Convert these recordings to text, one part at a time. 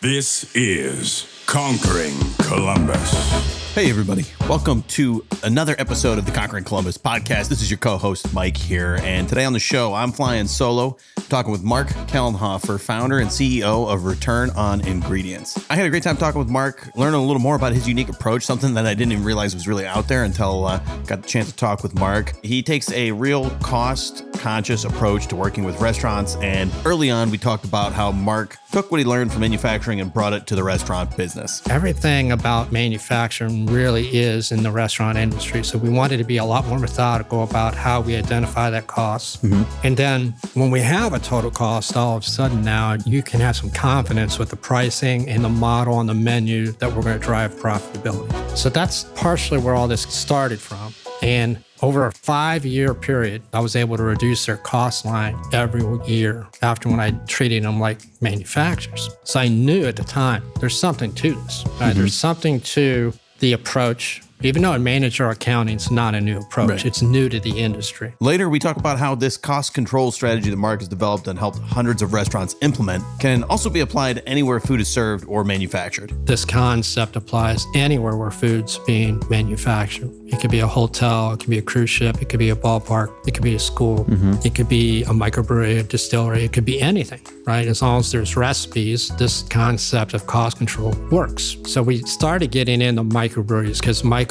This is Conquering Columbus. Hey, everybody. Welcome to another episode of the Conquering Columbus podcast. This is your co host, Mike, here. And today on the show, I'm flying solo, talking with Mark Kelnhofer, founder and CEO of Return on Ingredients. I had a great time talking with Mark, learning a little more about his unique approach, something that I didn't even realize was really out there until uh, got the chance to talk with Mark. He takes a real cost conscious approach to working with restaurants. And early on, we talked about how Mark took what he learned from manufacturing and brought it to the restaurant business. Everything about manufacturing really is in the restaurant industry. So we wanted to be a lot more methodical about how we identify that cost. Mm-hmm. And then when we have a total cost, all of a sudden now you can have some confidence with the pricing and the model on the menu that we're going to drive profitability. So that's partially where all this started from. And over a five year period, I was able to reduce their cost line every year after when I treated them like manufacturers. So I knew at the time there's something to this. Right? Mm-hmm. There's something to the approach even though I manage our accounting it's not a new approach, right. it's new to the industry. Later, we talk about how this cost control strategy that Mark has developed and helped hundreds of restaurants implement can also be applied anywhere food is served or manufactured. This concept applies anywhere where food's being manufactured. It could be a hotel, it could be a cruise ship, it could be a ballpark, it could be a school, mm-hmm. it could be a microbrewery, a distillery, it could be anything, right? As long as there's recipes, this concept of cost control works. So we started getting into microbreweries because microbreweries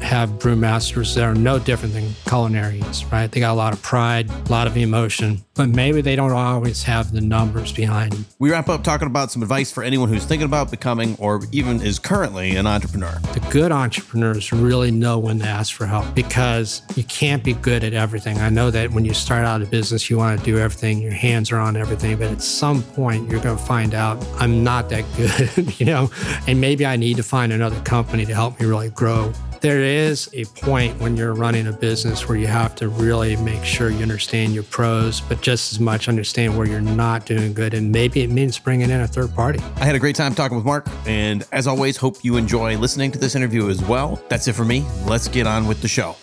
have brewmasters that are no different than culinarians, right? They got a lot of pride, a lot of emotion, but maybe they don't always have the numbers behind them. We wrap up talking about some advice for anyone who's thinking about becoming or even is currently an entrepreneur. The good entrepreneurs really know when to ask for help because you can't be good at everything. I know that when you start out a business, you want to do everything, your hands are on everything, but at some point you're going to find out I'm not that good, you know, and maybe I need to find another company to help me really grow there is a point when you're running a business where you have to really make sure you understand your pros, but just as much understand where you're not doing good. And maybe it means bringing in a third party. I had a great time talking with Mark. And as always, hope you enjoy listening to this interview as well. That's it for me. Let's get on with the show.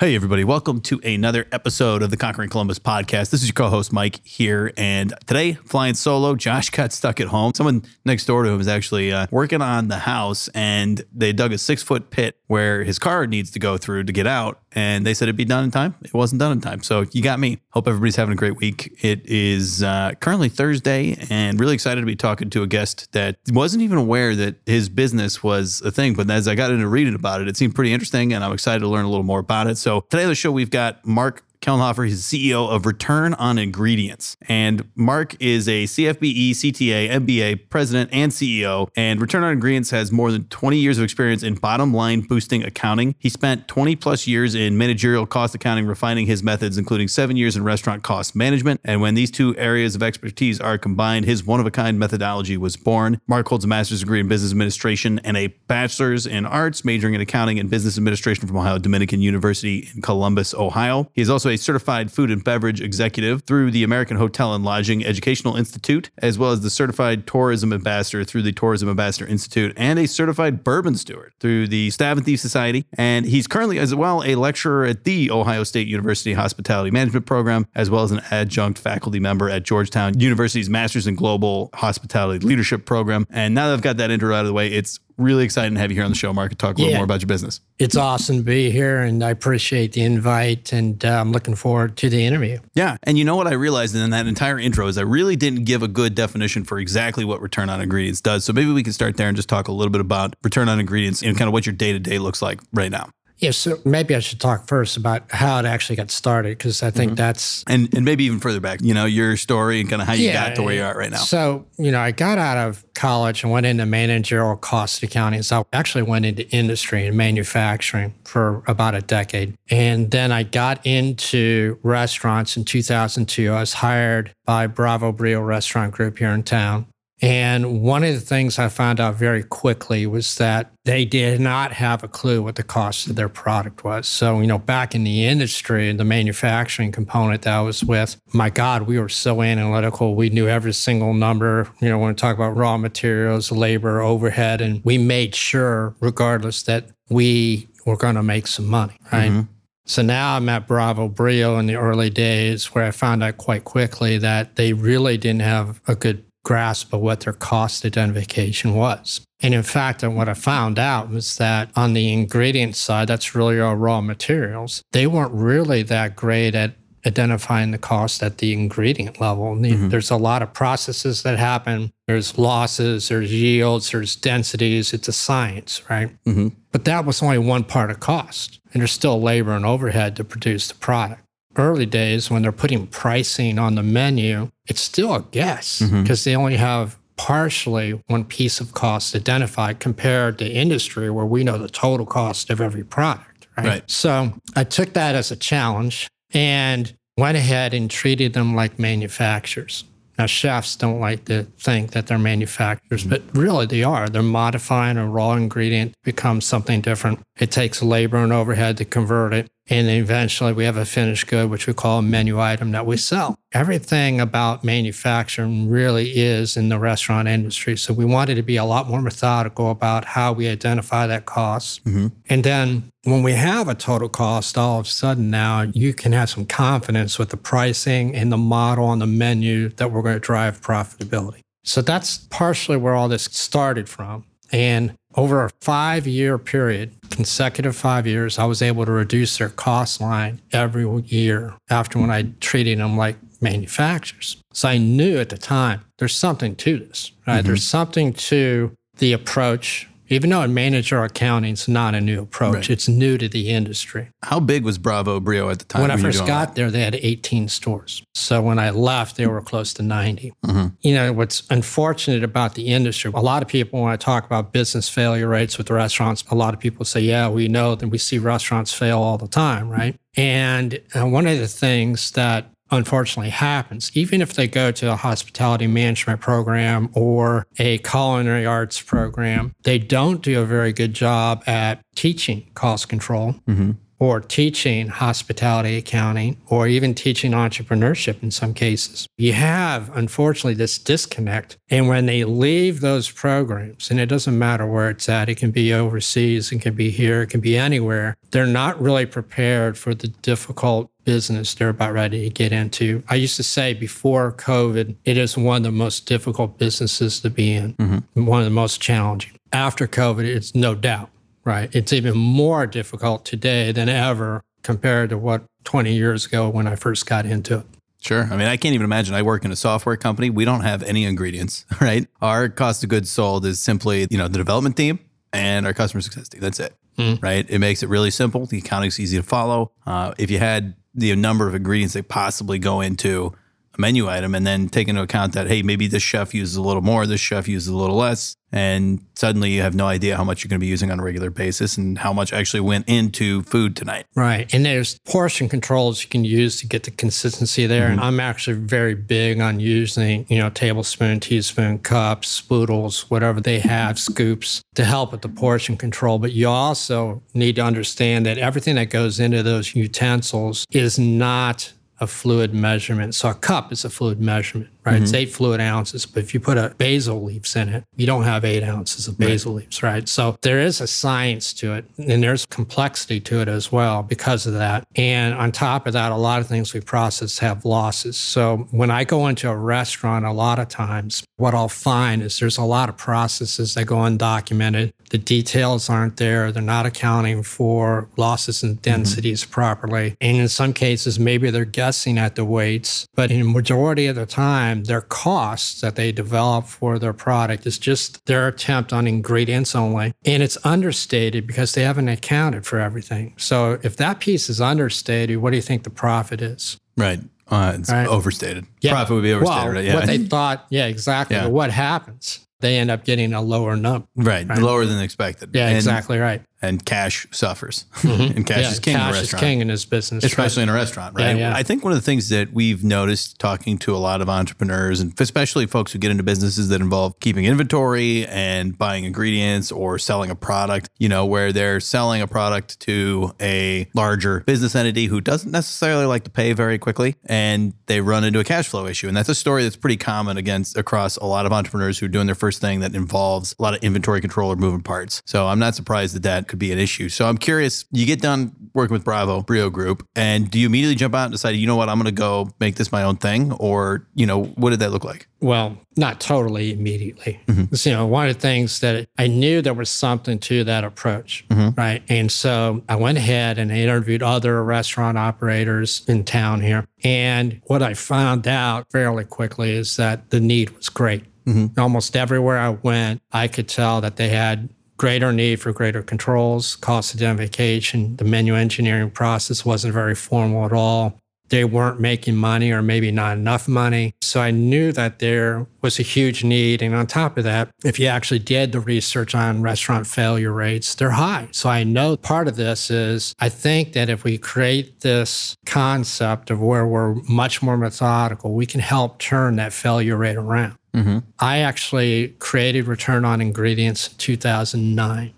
Hey, everybody. Welcome to another episode of the Conquering Columbus podcast. This is your co host, Mike, here. And today, flying solo, Josh got stuck at home. Someone next door to him is actually uh, working on the house, and they dug a six foot pit where his car needs to go through to get out. And they said it'd be done in time. It wasn't done in time. So you got me. Hope everybody's having a great week. It is uh, currently Thursday, and really excited to be talking to a guest that wasn't even aware that his business was a thing. But as I got into reading about it, it seemed pretty interesting, and I'm excited to learn a little more about it. So today on the show, we've got Mark Kelnhofer. He's CEO of Return on Ingredients. And Mark is a CFBE, CTA, MBA president and CEO. And Return on Ingredients has more than 20 years of experience in bottom line boosting accounting. He spent 20 plus years in managerial cost accounting, refining his methods, including seven years in restaurant cost management. And when these two areas of expertise are combined, his one of a kind methodology was born. Mark holds a master's degree in business administration and a bachelor's in arts, majoring in accounting and business administration from Ohio Dominican University in Columbus, Ohio. He is also a certified food and beverage executive through the American Hotel and Lodging Educational Institute, as well as the certified tourism ambassador through the Tourism Ambassador Institute, and a certified bourbon steward through the Stave and Thief Society. And he's currently, as well, a lecturer at the Ohio State University Hospitality Management Program, as well as an adjunct faculty member at Georgetown University's Masters in Global Hospitality Leadership Program. And now that I've got that intro out of the way, it's really excited to have you here on the show, Mark, and talk a little more about your business. It's awesome to be here, and I appreciate the invite, and uh, I'm looking forward to the interview. Yeah, and you know what I realized in that entire intro is I really didn't give a good definition for exactly what return on ingredients does. So maybe we can start there and just talk a little bit about return on ingredients and kind of what your day to day looks like right now. Yeah, so maybe I should talk first about how it actually got started because I think mm-hmm. that's and and maybe even further back, you know, your story and kind of how you yeah, got to where you are right now. So you know, I got out of college and went into managerial cost accounting. So I actually went into industry and manufacturing for about a decade, and then I got into restaurants in 2002. I was hired by Bravo Brio Restaurant Group here in town and one of the things I found out very quickly was that they did not have a clue what the cost of their product was. So, you know, back in the industry, the manufacturing component that I was with, my God, we were so analytical. We knew every single number, you know, when we talk about raw materials, labor, overhead, and we made sure, regardless, that we were going to make some money, right? Mm-hmm. So now I'm at Bravo Brio in the early days where I found out quite quickly that they really didn't have a good grasp of what their cost identification was. And in fact, what I found out was that on the ingredient side, that's really our raw materials, they weren't really that great at identifying the cost at the ingredient level. Mm-hmm. There's a lot of processes that happen. There's losses, there's yields, there's densities. It's a science, right? Mm-hmm. But that was only one part of cost. And there's still labor and overhead to produce the product. Early days, when they're putting pricing on the menu, it's still a guess because mm-hmm. they only have partially one piece of cost identified compared to industry where we know the total cost of every product. Right? right. So I took that as a challenge and went ahead and treated them like manufacturers. Now, chefs don't like to think that they're manufacturers, mm-hmm. but really they are. They're modifying a raw ingredient to become something different. It takes labor and overhead to convert it. And eventually we have a finished good, which we call a menu item that we sell. Everything about manufacturing really is in the restaurant industry. So we wanted to be a lot more methodical about how we identify that cost. Mm-hmm. And then when we have a total cost, all of a sudden now you can have some confidence with the pricing and the model on the menu that we're going to drive profitability. So that's partially where all this started from. And over a five year period, consecutive five years, I was able to reduce their cost line every year after when I treated them like manufacturers. So I knew at the time there's something to this, right? Mm-hmm. There's something to the approach even though in manager accounting is not a new approach, right. it's new to the industry. How big was Bravo Brio at the time? When, when I first got that? there, they had 18 stores. So when I left, they were close to 90. Mm-hmm. You know, what's unfortunate about the industry, a lot of people, when I talk about business failure rates with restaurants, a lot of people say, yeah, we know that we see restaurants fail all the time, right? And uh, one of the things that unfortunately happens, even if they go to a hospitality management program or a culinary arts program, they don't do a very good job at teaching cost control. Mm-hmm or teaching hospitality accounting or even teaching entrepreneurship in some cases. You have, unfortunately, this disconnect. And when they leave those programs, and it doesn't matter where it's at, it can be overseas, it can be here, it can be anywhere, they're not really prepared for the difficult business they're about ready to get into. I used to say before COVID, it is one of the most difficult businesses to be in, mm-hmm. one of the most challenging. After COVID, it's no doubt right? It's even more difficult today than ever compared to what 20 years ago when I first got into it. Sure. I mean, I can't even imagine. I work in a software company. We don't have any ingredients, right? Our cost of goods sold is simply, you know, the development team and our customer success team. That's it, mm. right? It makes it really simple. The accounting's easy to follow. Uh, if you had the number of ingredients they possibly go into a menu item and then take into account that, hey, maybe this chef uses a little more, this chef uses a little less, and suddenly you have no idea how much you're going to be using on a regular basis and how much actually went into food tonight. Right. And there's portion controls you can use to get the consistency there. Mm-hmm. And I'm actually very big on using, you know, tablespoon, teaspoon, cups, spoodles, whatever they have, scoops to help with the portion control. But you also need to understand that everything that goes into those utensils is not a fluid measurement. So a cup is a fluid measurement right? Mm-hmm. It's eight fluid ounces. But if you put a basil leaves in it, you don't have eight ounces of basil right. leaves, right? So there is a science to it and there's complexity to it as well because of that. And on top of that, a lot of things we process have losses. So when I go into a restaurant, a lot of times what I'll find is there's a lot of processes that go undocumented. The details aren't there. They're not accounting for losses and mm-hmm. densities mm-hmm. properly. And in some cases, maybe they're guessing at the weights, but in majority of the time, their costs that they develop for their product is just their attempt on ingredients only. And it's understated because they haven't accounted for everything. So if that piece is understated, what do you think the profit is? Right. Uh, it's right. overstated. Yeah. Profit would be overstated. Well, right? yeah. What they thought, yeah, exactly. Yeah. But what happens? They end up getting a lower number. Right. right? Lower than expected. Yeah, and, exactly right and cash suffers. Mm-hmm. and cash yeah, is king cash in a restaurant. is king in his business, especially right? in a restaurant, right? Yeah, yeah. I think one of the things that we've noticed talking to a lot of entrepreneurs and especially folks who get into businesses that involve keeping inventory and buying ingredients or selling a product, you know, where they're selling a product to a larger business entity who doesn't necessarily like to pay very quickly and they run into a cash flow issue. And that's a story that's pretty common against across a lot of entrepreneurs who are doing their first thing that involves a lot of inventory control or moving parts. So I'm not surprised that that could be an issue. So I'm curious, you get done working with Bravo, Brio Group, and do you immediately jump out and decide, you know what, I'm going to go make this my own thing? Or, you know, what did that look like? Well, not totally immediately. Mm-hmm. You know, one of the things that I knew there was something to that approach, mm-hmm. right? And so I went ahead and interviewed other restaurant operators in town here. And what I found out fairly quickly is that the need was great. Mm-hmm. Almost everywhere I went, I could tell that they had greater need for greater controls, cost identification. The menu engineering process wasn't very formal at all they weren't making money or maybe not enough money. So I knew that there was a huge need. And on top of that, if you actually did the research on restaurant failure rates, they're high. So I know part of this is I think that if we create this concept of where we're much more methodical, we can help turn that failure rate around. Mm-hmm. I actually created return on ingredients in 2009.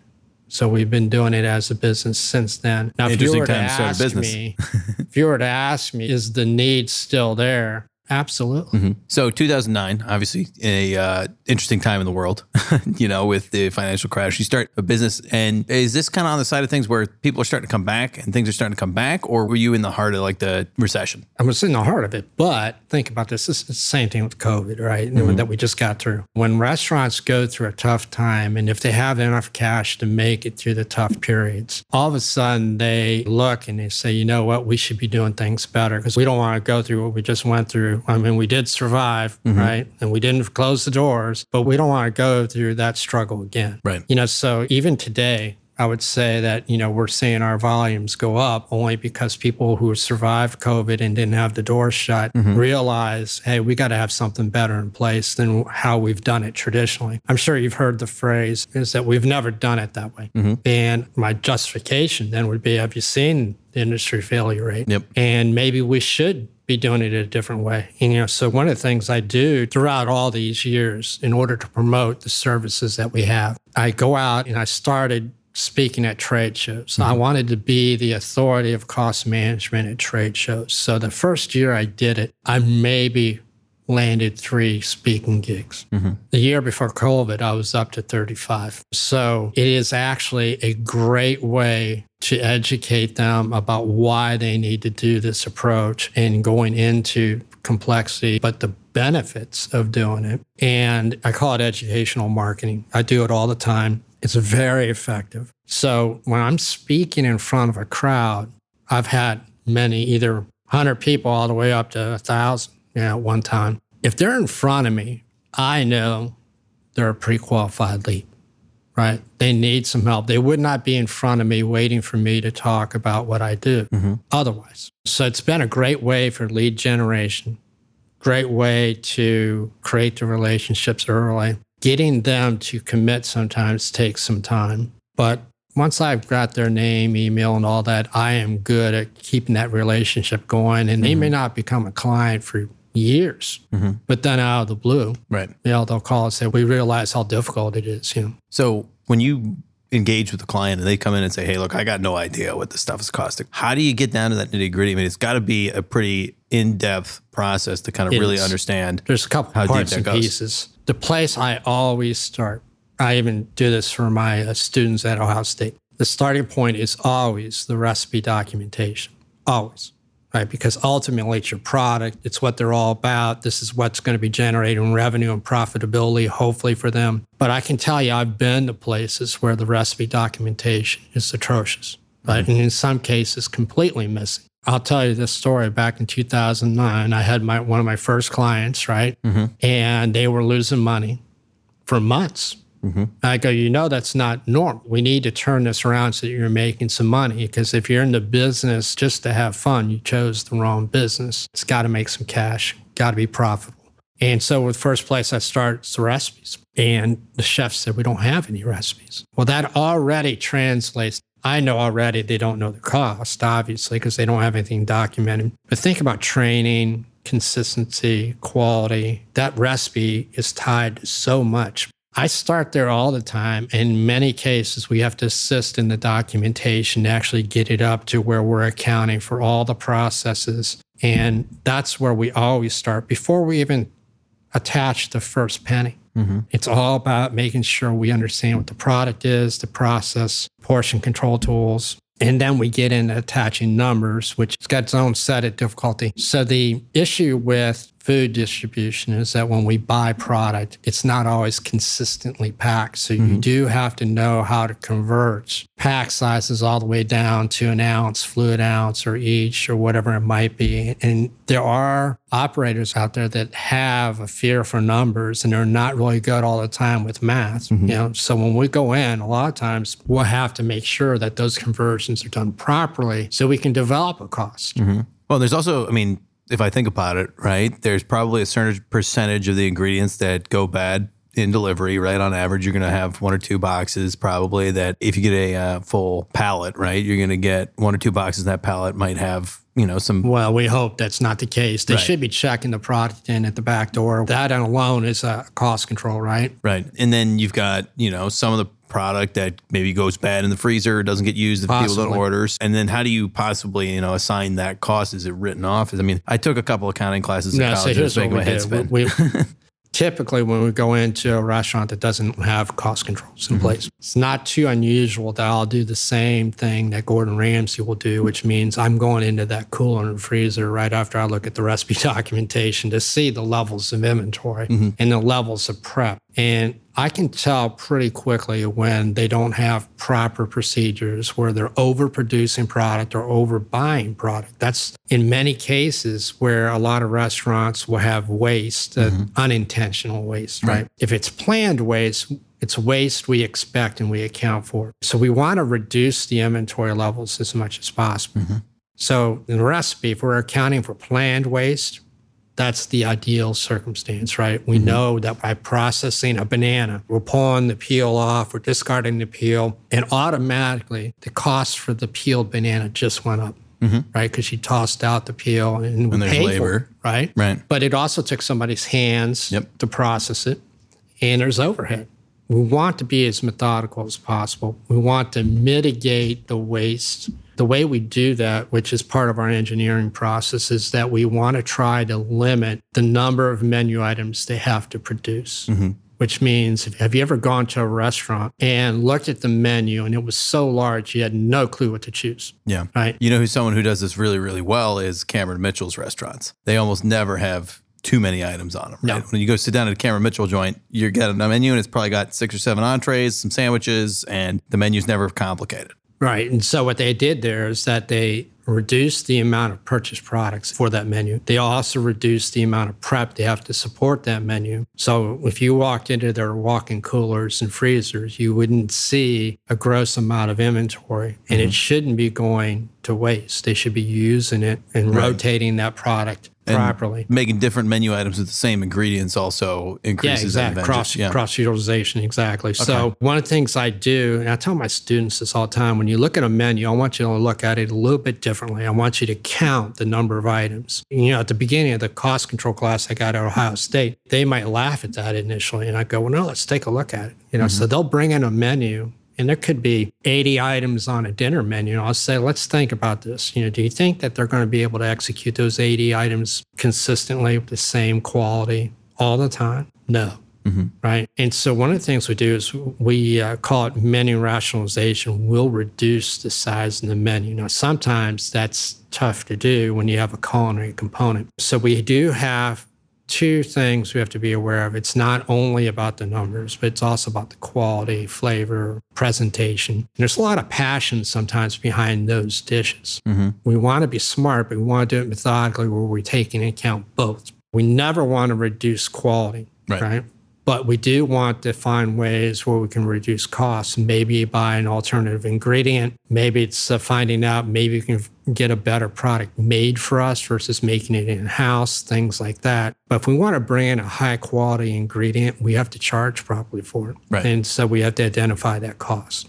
So we've been doing it as a business since then. Now, if you were to ask me, if you were to ask me, is the need still there? Absolutely. Mm-hmm. So 2009, obviously a uh, interesting time in the world, you know, with the financial crash. You start a business, and is this kind of on the side of things where people are starting to come back and things are starting to come back, or were you in the heart of like the recession? I was in the heart of it, but think about this: it's the same thing with COVID, right? Mm-hmm. That we just got through. When restaurants go through a tough time, and if they have enough cash to make it through the tough periods, all of a sudden they look and they say, you know what, we should be doing things better because we don't want to go through what we just went through I mean, we did survive, mm-hmm. right? And we didn't close the doors, but we don't want to go through that struggle again. Right. You know, so even today, I would say that, you know, we're seeing our volumes go up only because people who survived COVID and didn't have the doors shut mm-hmm. realize, hey, we got to have something better in place than how we've done it traditionally. I'm sure you've heard the phrase is that we've never done it that way. Mm-hmm. And my justification then would be, have you seen the industry failure rate? Yep. And maybe we should be doing it a different way. And, you know, so one of the things I do throughout all these years in order to promote the services that we have, I go out and I started speaking at trade shows. Mm-hmm. I wanted to be the authority of cost management at trade shows. So the first year I did it, I maybe landed three speaking gigs. Mm-hmm. The year before COVID, I was up to 35. So it is actually a great way to educate them about why they need to do this approach and going into complexity, but the benefits of doing it. And I call it educational marketing. I do it all the time. It's very effective. So when I'm speaking in front of a crowd, I've had many, either 100 people all the way up to 1,000 you know, at one time. If they're in front of me, I know they're a pre qualified lead, right? They need some help. They would not be in front of me waiting for me to talk about what I do mm-hmm. otherwise. So it's been a great way for lead generation, great way to create the relationships early. Getting them to commit sometimes takes some time, but once I've got their name, email, and all that, I am good at keeping that relationship going. And mm-hmm. they may not become a client for years. Mm-hmm. But then out of the blue, right? You know, they'll call and say, "We realize how difficult it is." You know. So when you engage with the client and they come in and say, "Hey, look, I got no idea what this stuff is costing." How do you get down to that nitty gritty? I mean, it's got to be a pretty in depth process to kind of it really is. understand. There's a couple how parts and goes. pieces. The place I always start. I even do this for my uh, students at Ohio State. The starting point is always the recipe documentation. Always right? Because ultimately it's your product, it's what they're all about. This is what's going to be generating revenue and profitability, hopefully for them. But I can tell you, I've been to places where the recipe documentation is atrocious, right? Mm-hmm. And in some cases, completely missing. I'll tell you this story. Back in 2009, I had my one of my first clients, right? Mm-hmm. And they were losing money for months Mm-hmm. I go, you know, that's not normal. We need to turn this around so that you're making some money. Because if you're in the business just to have fun, you chose the wrong business. It's got to make some cash, got to be profitable. And so, with first place, I started the recipes. And the chef said, We don't have any recipes. Well, that already translates. I know already they don't know the cost, obviously, because they don't have anything documented. But think about training, consistency, quality. That recipe is tied to so much. I start there all the time. In many cases, we have to assist in the documentation to actually get it up to where we're accounting for all the processes. And that's where we always start before we even attach the first penny. Mm-hmm. It's all about making sure we understand what the product is, the process, portion control tools. And then we get into attaching numbers, which has got its own set of difficulty. So the issue with food distribution is that when we buy product, it's not always consistently packed. So you mm-hmm. do have to know how to convert pack sizes all the way down to an ounce, fluid ounce, or each, or whatever it might be. And there are operators out there that have a fear for numbers and they're not really good all the time with math. Mm-hmm. You know, so when we go in, a lot of times we'll have to make sure that those conversions are done properly so we can develop a cost. Mm-hmm. Well, there's also, I mean, if I think about it, right, there's probably a certain percentage of the ingredients that go bad in delivery, right? On average, you're going to have one or two boxes probably that if you get a uh, full pallet, right, you're going to get one or two boxes. That pallet might have, you know, some. Well, we hope that's not the case. They Right. should be checking the product in at the back door. That alone is a cost control, right? Right. And then you've got, you know, some of the product that maybe goes bad in the freezer, doesn't get used if people don't order. And then how do you possibly, you know, assign that cost? Is it written off? I mean, I took a couple of accounting classes in No, so college. and here's what we. We, we- typically, when we go into a restaurant that doesn't have cost controls Mm-hmm. in place, it's not too unusual that I'll do the same thing that Gordon Ramsay will do, which means I'm going into that cooler and freezer right after I look at the recipe documentation to see the levels of inventory Mm-hmm. and the levels of prep. And I can tell pretty quickly when they don't have proper procedures where they're overproducing product or overbuying product. That's in many cases where a lot of restaurants will have waste, uh, unintentional waste, right? If it's planned waste, it's waste we expect and we account for. So we want to reduce the inventory levels as much as possible. So in the recipe, if we're accounting for planned waste, that's the ideal circumstance, right? We mm-hmm. know that by processing a banana, we're pulling the peel off, we're discarding the peel, and automatically the cost for the peeled banana just went up, mm-hmm. right? Because you tossed out the peel and, And there's labor. right? Right. But it also took somebody's hands Yep. to process it, and there's overhead. We want to be as methodical as possible. We want to mitigate the waste. The way we do that, which is part of our engineering process, is that we want to try to limit the number of menu items they have to produce. Mm-hmm. Which means, have you ever gone to a restaurant and looked at the menu and it was so large you had no clue what to choose? Yeah. Right. You know who's someone who does this really, really well is Cameron Mitchell's restaurants. They almost never have too many items on them. Right? No. When you go sit down at a Cameron Mitchell joint, you're getting a menu and it's probably got six or seven entrees, some sandwiches, and the menu's never complicated. Right. And so what they did there is that they reduced the amount of purchased products for that menu. They also reduced the amount of prep they have to support that menu. So if you walked into their walk-in coolers and freezers, you wouldn't see a gross amount of inventory. And it mm-hmm. shouldn't be going to waste. They should be using it and rotating that product properly. Making different menu items with the same ingredients also increases that exactly. Cross yeah. cross utilization, exactly. So one of the things I do, and I tell my students this all the time, when you look at a menu, I want you to look at it a little bit differently. I want you to count the number of items. You know, at the beginning of the cost control class I got at Ohio State, they might laugh at that initially, and I go, "Well, no, let's take a look at it." You know, mm-hmm. so they'll bring in a menu. And there could be 80 items on a dinner menu. I'll say, let's think about this. You know, do you think that they're going to be able to execute those 80 items consistently with the same quality all the time? No right? And so one of the things we do is we uh, call it menu rationalization. We'll reduce the size of the menu. Now, sometimes that's tough to do when you have a culinary component. So we do have two things we have to be aware of. It's not only about the numbers, but it's also about the quality, flavor, presentation. And there's a lot of passion sometimes behind those dishes. Mm-hmm. We want to be smart, but we want to do it methodically where we're taking into account both. We never want to reduce quality, Right. right? But we do want to find ways where we can reduce costs, maybe by an alternative ingredient. Maybe it's uh, finding out maybe we can get a better product made for us versus making it in house, things like that. But if we want to bring in a high quality ingredient, we have to charge properly for it. Right. And so we have to identify that cost.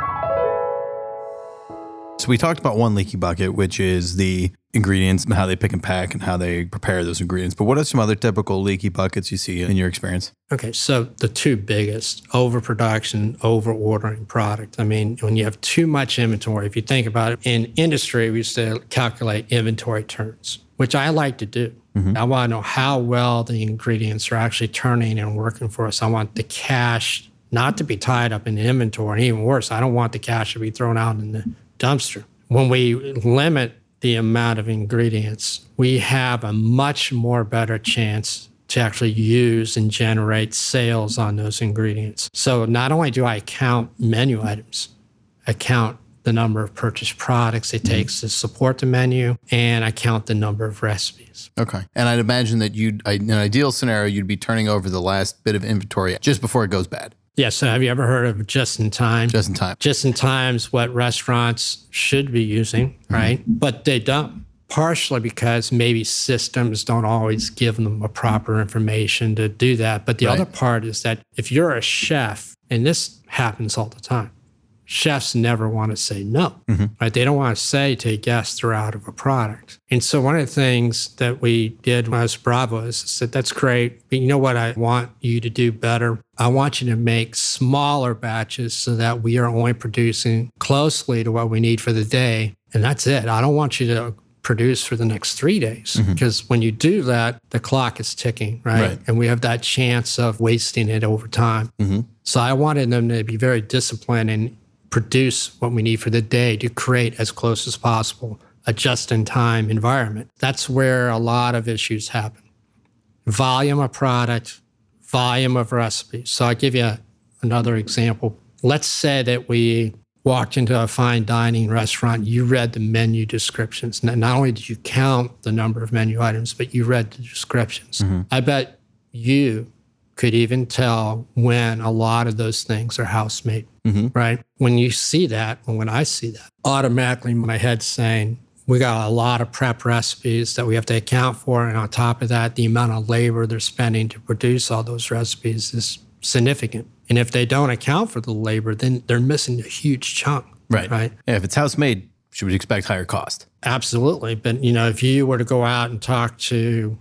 So we talked about one leaky bucket, which is the ingredients and how they pick and pack and how they prepare those ingredients. But what are some other typical leaky buckets you see in your experience? Okay, so the two biggest overproduction, over ordering product. I mean, when you have too much inventory, if you think about it, in industry, we used to calculate inventory turns, which I like to do. Mm-hmm. I want to know how well the ingredients are actually turning and working for us. I want the cash not to be tied up in the inventory. And even worse, I don't want the cash to be thrown out in the dumpster. When we limit the amount of ingredients, we have a much more better chance to actually use and generate sales on those ingredients. So not only do I count menu items, I count the number of purchased products it takes mm-hmm. to support the menu, and I count the number of recipes. Okay. And I'd imagine that you'd, in an ideal scenario, you'd be turning over the last bit of inventory just before it goes bad. Yes. So have you ever heard of just in time? Just in time. Just in time is what restaurants should be using, mm-hmm. right? Mm-hmm. But they don't. Partially because maybe systems don't always give them a proper information to do that. But the right. other part is that if you're a chef, and this happens all the time, chefs never want to say no, mm-hmm. right? They don't want to say to a guest they're out of a product. And so one of the things that we did when I was Bravo is I said, that's great. But you know what I want you to do better? I want you to make smaller batches so that we are only producing closely to what we need for the day. And that's it. I don't want you to produce for the next three days. Mm-hmm. Because when you do that, the clock is ticking, right? right? And we have that chance of wasting it over time. Mm-hmm. So I wanted them to be very disciplined and produce what we need for the day to create as close as possible a just in time environment. That's where a lot of issues happen. Volume of product, volume of recipes. So I'll give you another example. Let's say that we walked into a fine dining restaurant, you read the menu descriptions. Not only did you count the number of menu items, but you read the descriptions. Mm-hmm. I bet you could even tell when a lot of those things are house made, mm-hmm. right? When you see that, and when I see that, automatically my head's saying, we got a lot of prep recipes that we have to account for. And on top of that, the amount of labor they're spending to produce all those recipes is significant. And if they don't account for the labor, then they're missing a huge chunk. Right. Right. Yeah, if it's house made, should we expect higher cost? Absolutely. But you know, if you were to go out and talk to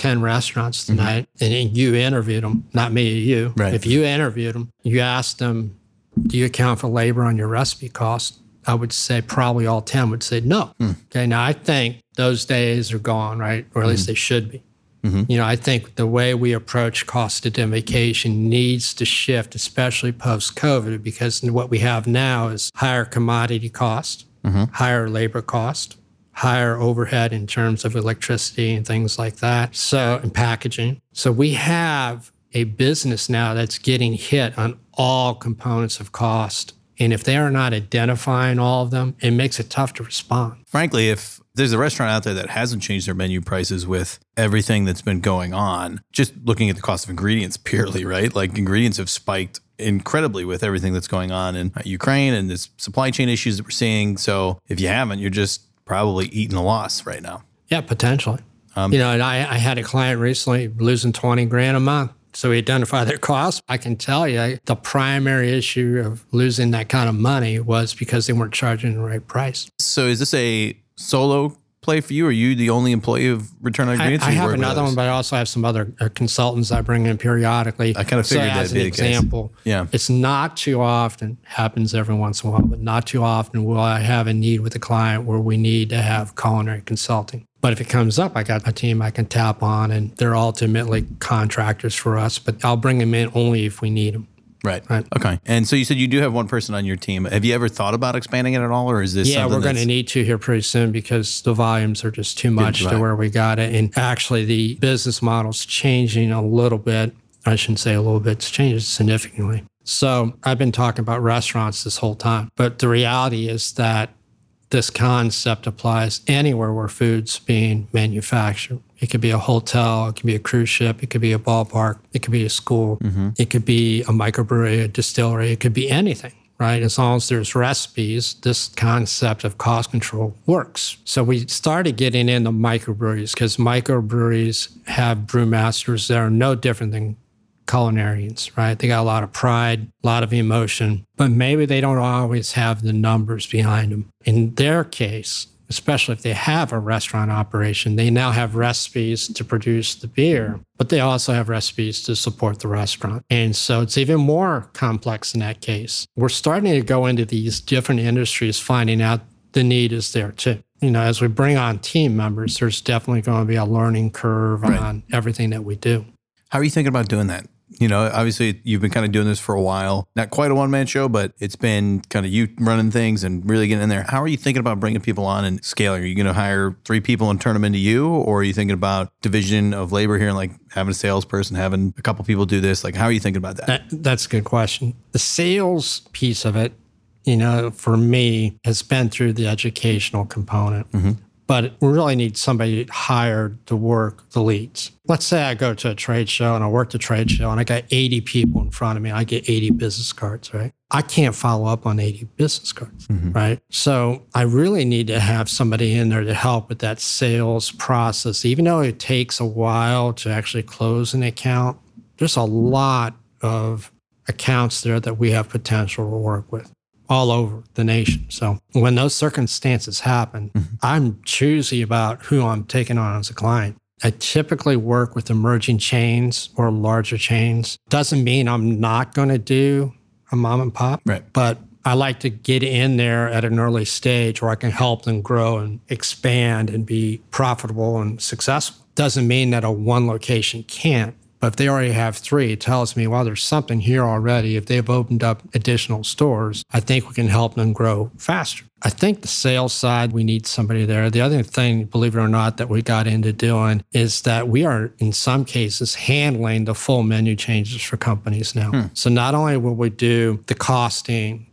10 restaurants mm-hmm. tonight mm-hmm. and you interviewed them, not me, you. Right. If you interviewed them, you asked them, do you account for labor on your recipe cost? I would say probably all 10 would say no. Mm. Okay. Now I think those days are gone, right? Or at mm-hmm. least they should be. Mm-hmm. You know, I think the way we approach cost identification needs to shift, especially post COVID, because what we have now is higher commodity cost, mm-hmm. higher labor cost, higher overhead in terms of electricity and things like that. So, and packaging. So, we have a business now that's getting hit on all components of cost. And if they are not identifying all of them, it makes it tough to respond. Frankly, if there's a restaurant out there that hasn't changed their menu prices with everything that's been going on, just looking at the cost of ingredients purely, right? Like ingredients have spiked incredibly with everything that's going on in Ukraine and this supply chain issues that we're seeing. So if you haven't, you're just probably eating a loss right now. Yeah, potentially. Um, you know, and I, I had a client recently losing 20 grand a month. So we identify their costs. I can tell you the primary issue of losing that kind of money was because they weren't charging the right price. So is this a solo play for you? Are you the only employee of Return on Ingredients? I, I have another one, but I also have some other uh, consultants I bring in periodically. I kind of figured so that'd be an example. Yeah, it's not too often. Happens every once in a while, but not too often will I have a need with a client where we need to have culinary consulting. But if it comes up, I got a team I can tap on, and they're ultimately contractors for us. But I'll bring them in only if we need them. Right. Right. Okay. And so you said you do have one person on your team. Have you ever thought about expanding it at all, or is this? Yeah, we're going to need to here pretty soon because the volumes are just too much right. to where we got it. And actually, the business model's changing a little bit. I shouldn't say a little bit, it's changed significantly. So I've been talking about restaurants this whole time, but the reality is that this concept applies anywhere where food's being manufactured. It could be a hotel, it could be a cruise ship, it could be a ballpark, it could be a school, mm-hmm. it could be a microbrewery, a distillery, it could be anything. Right. As long as there's recipes, this concept of cost control works. So we started getting into microbreweries because microbreweries have brewmasters that are no different than culinarians, right? They got a lot of pride, a lot of emotion, but maybe they don't always have the numbers behind them. In their case, especially if they have a restaurant operation, they now have recipes to produce the beer, but they also have recipes to support the restaurant. And so it's even more complex in that case. We're starting to go into these different industries, finding out the need is there too. You know, as we bring on team members, there's definitely going to be a learning curve Right. on everything that we do. How are you thinking about doing that? You know, obviously you've been kind of doing this for a while. Not quite a one man show, but it's been kind of you running things and really getting in there. How are you thinking about bringing people on and scaling? Are you going to hire three people and turn them into you, or are you thinking about division of labor here and like having a salesperson, having a couple people do this? Like, how are you thinking about that? That, that's a good question. The sales piece of it, you know, for me, has been through the educational component. Mm-hmm. But we really need somebody hired to work the leads. Let's say I go to a trade show and I work the trade show and I got 80 people in front of me. I get 80 business cards, right? I can't follow up on 80 business cards, mm-hmm. right? So I really need to have somebody in there to help with that sales process. Even though it takes a while to actually close an account, there's a lot of accounts there that we have potential to work with all over the nation. So when those circumstances happen, mm-hmm. I'm choosy about who I'm taking on as a client. I typically work with emerging chains or larger chains. Doesn't mean I'm not going to do a mom and pop, Right. but I like to get in there at an early stage where I can help them grow and expand and be profitable and successful. Doesn't mean that a one location can't. But if they already have three, it tells me, well, there's something here already. If they've opened up additional stores, I think we can help them grow faster. I think the sales side, we need somebody there. The other thing, believe it or not, that we got into doing is that we are, in some cases, handling the full menu changes for companies now. Hmm. So not only will we do the costing,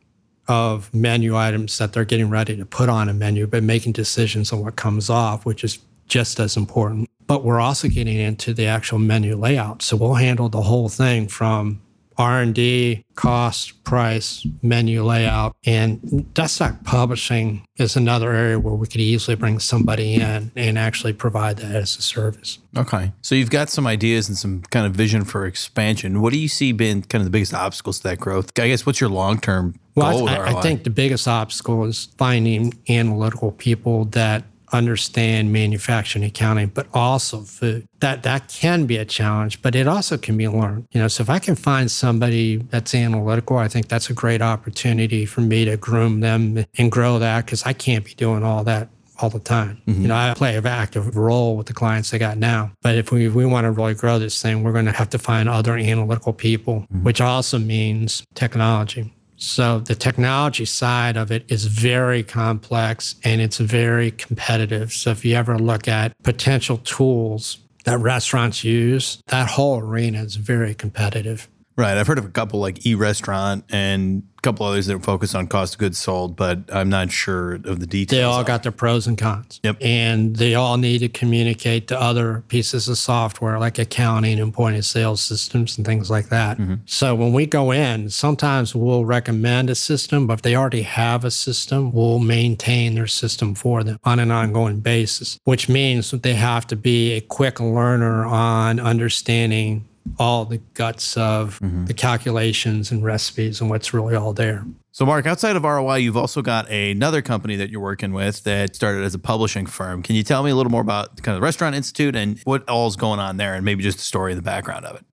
of menu items that they're getting ready to put on a menu, but making decisions on what comes off, which is just as important. But we're also getting into the actual menu layout. So we'll handle the whole thing from R&D, cost, price, menu layout, and desktop publishing is another area where we could easily bring somebody in and actually provide that as a service. Okay. So you've got some ideas and some kind of vision for expansion. What do you see being kind of the biggest obstacles to that growth? I guess what's your long term Well, goal I, I think the biggest obstacle is finding analytical people that understand manufacturing accounting, but also food. That that can be a challenge, but it also can be learned. You know, so if I can find somebody that's analytical, I think that's a great opportunity for me to groom them and grow that because I can't be doing all that all the time. Mm-hmm. You know, I play an active role with the clients I got now. But if we, if we want to really grow this thing, we're going to have to find other analytical people, mm-hmm. which also means technology. So the technology side of it is very complex and it's very competitive. So if you ever look at potential tools that restaurants use, that whole arena is very competitive. Right. I've heard of a couple like e-restaurant and a couple others that focus on cost of goods sold, but I'm not sure of the details. They all got their pros and cons. Yep. And they all need to communicate to other pieces of software like accounting and point of sale systems and things like that. Mm-hmm. So when we go in, sometimes we'll recommend a system, but if they already have a system, we'll maintain their system for them on an ongoing basis, which means that they have to be a quick learner on understanding all the guts of mm-hmm. the calculations and recipes and what's really all there. So, Mark, outside of ROI, you've also got another company that you're working with that started as a publishing firm. Can you tell me a little more about kind of the Restaurant Institute and what all's going on there, and maybe just the story of the background of it?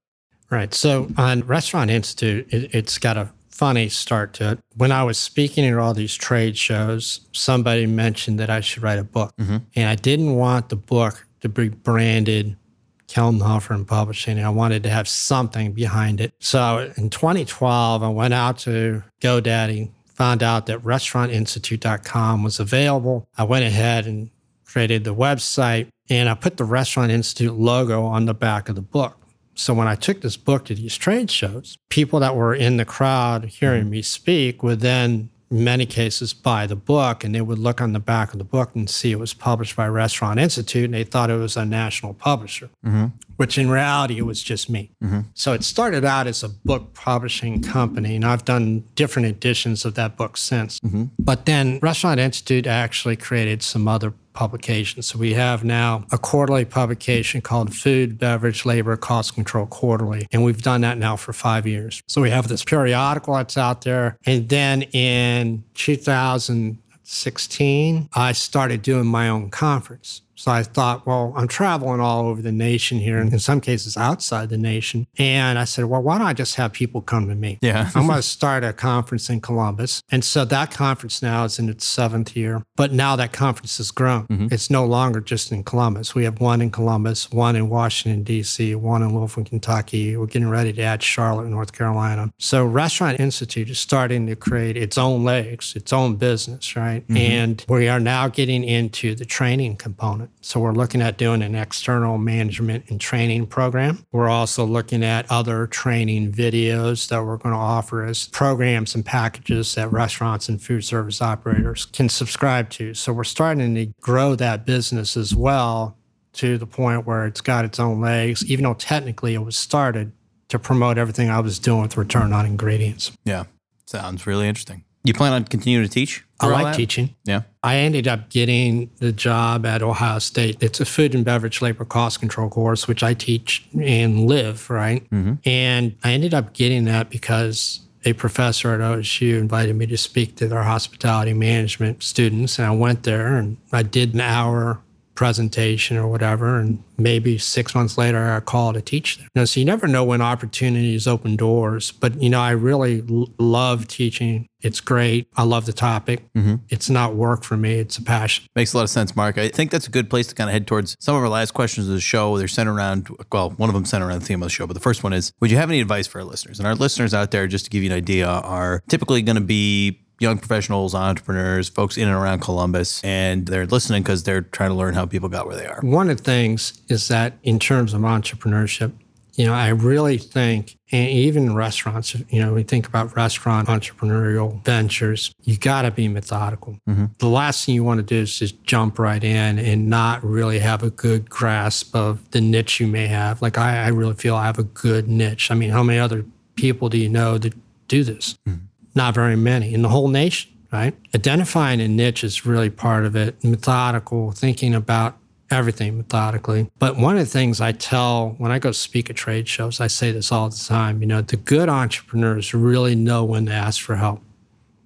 Right. So on Restaurant Institute, it, it's got a funny start to it. When I was speaking at all these trade shows, somebody mentioned that I should write a book. Mm-hmm. And I didn't want the book to be branded Kelnhofer and Publishing. I wanted to have something behind it. So in 2012, I went out to GoDaddy, found out that restaurantinstitute.com was available. I went ahead and created the website and I put the Restaurant Institute logo on the back of the book. So when I took this book to these trade shows, people that were in the crowd hearing mm-hmm. me speak would then, many cases, buy the book and they would look on the back of the book and see it was published by Restaurant Institute and they thought it was a national publisher, mm-hmm. which in reality, it was just me. Mm-hmm. So it started out as a book publishing company and I've done different editions of that book since. Mm-hmm. But then Restaurant Institute actually created some other publications. So we have now a quarterly publication called Food, Beverage, Labor, Cost Control Quarterly. And we've done that now for five years. So we have this periodical that's out there. And then in 2016, I started doing my own conference. So I thought, well, I'm traveling all over the nation here, and in some cases outside the nation. And I said, well, why don't I just have people come to me? Yeah. I'm going to start a conference in Columbus. And so that conference now is in its seventh year. But now that conference has grown. Mm-hmm. It's no longer just in Columbus. We have one in Columbus, one in Washington, D.C., one in Louisville, Kentucky. We're getting ready to add Charlotte, North Carolina. So Restaurant Institute is starting to create its own legs, its own business, right? Mm-hmm. And we are now getting into the training component. So we're looking at doing an external management and training program. We're also looking at other training videos that we're going to offer as programs and packages that restaurants and food service operators can subscribe to. So we're starting to grow that business as well to the point where it's got its own legs, even though technically it was started to promote everything I was doing with return on ingredients. Yeah. Sounds really interesting. You plan on continuing to teach? I like teaching. Yeah. I ended up getting the job at Ohio State. It's a food and beverage labor cost control course, which I teach and live, right? Mm-hmm. And I ended up getting that because a professor at OSU invited me to speak to their hospitality management students. And I went there and I did an hour presentation or whatever. And maybe six months later, I called to teach there. You know, so you never know when opportunities open doors. But, you know, I really l- love teaching. It's great. I love the topic. Mm-hmm. It's not work for me, it's a passion. Makes a lot of sense, Mark. I think that's a good place to kind of head towards some of our last questions of the show. They're centered around, well, one of them centered around the theme of the show, but the first one is Would you have any advice for our listeners? And our listeners out there, just to give you an idea, are typically going to be young professionals, entrepreneurs, folks in and around Columbus, and they're listening because they're trying to learn how people got where they are. One of the things is that in terms of entrepreneurship, you know, I really think, and even restaurants, you know, we think about restaurant entrepreneurial ventures, you got to be methodical. Mm-hmm. The last thing you want to do is just jump right in and not really have a good grasp of the niche you may have. Like, I, I really feel I have a good niche. I mean, how many other people do you know that do this? Mm-hmm. Not very many in the whole nation, right? Identifying a niche is really part of it. Methodical, thinking about everything methodically. But one of the things I tell when I go speak at trade shows, I say this all the time, you know, the good entrepreneurs really know when to ask for help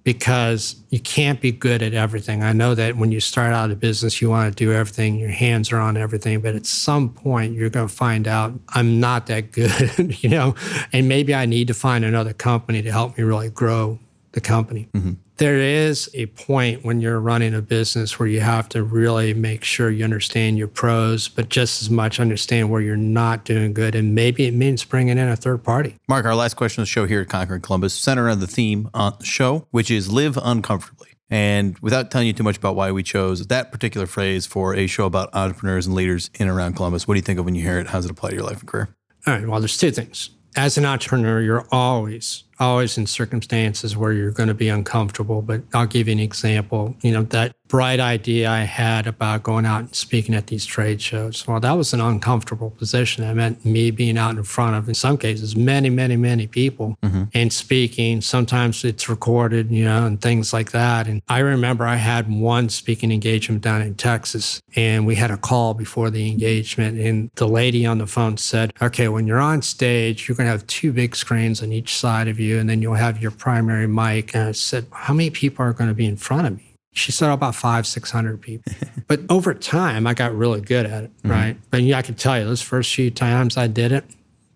because you can't be good at everything. I know that when you start out a business, you want to do everything, your hands are on everything, but at some point you're going to find out I'm not that good, you know, and maybe I need to find another company to help me really grow the company. Mm-hmm. There is a point when you're running a business where you have to really make sure you understand your pros, but just as much understand where you're not doing good. And maybe it means bringing in a third party. Mark, our last question of the show here at Conquering Columbus center around the theme on the show, which is live uncomfortably. And without telling you too much about why we chose that particular phrase for a show about entrepreneurs and leaders in and around Columbus, what do you think of when you hear it? How does it apply to your life and career? All right. Well, there's two things. As an entrepreneur, you're always, always in circumstances where you're going to be uncomfortable. But I'll give you an example. You know, that bright idea I had about going out and speaking at these trade shows. Well, that was an uncomfortable position. It meant me being out in front of, in some cases, many, many, many people mm-hmm. and speaking. Sometimes it's recorded, you know, and things like that. And I remember I had one speaking engagement down in Texas, and we had a call before the engagement. And the lady on the phone said, Okay, when you're on stage, you're going to have two big screens on each side of you, and then you'll have your primary mic. And I said, How many people are going to be in front of me? She said oh, about five, 600 people. but over time, I got really good at it, mm-hmm. right? But yeah, I can tell you, those first few times I did it,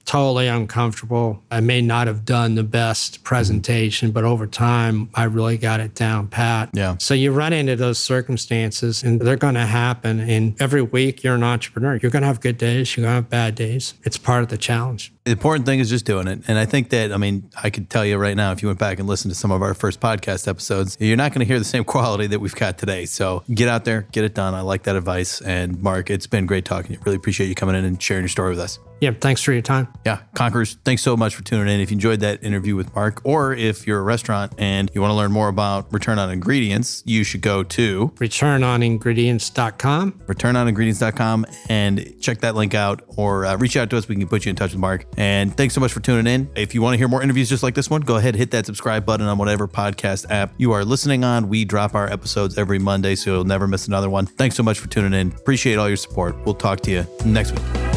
totally uncomfortable. I may not have done the best mm-hmm. presentation, but over time, I really got it down pat. Yeah. So you run into those circumstances and they're going to happen. And every week, you're an entrepreneur. You're going to have good days, you're going to have bad days. It's part of the challenge. The important thing is just doing it. And I think that, I mean, I could tell you right now, if you went back and listened to some of our first podcast episodes, you're not going to hear the same quality that we've got today. So get out there, get it done. I like that advice. And Mark, it's been great talking to you. Really appreciate you coming in and sharing your story with us. Yeah, thanks for your time. Yeah, Conquerors, thanks so much for tuning in. If you enjoyed that interview with Mark, or if you're a restaurant and you want to learn more about return on ingredients, you should go to returnoningredients.com. Returnoningredients.com and check that link out or uh, reach out to us. We can put you in touch with Mark. And thanks so much for tuning in. If you want to hear more interviews just like this one, go ahead, hit that subscribe button on whatever podcast app you are listening on. We drop our episodes every Monday, so you'll never miss another one. Thanks so much for tuning in. Appreciate all your support. We'll talk to you next week.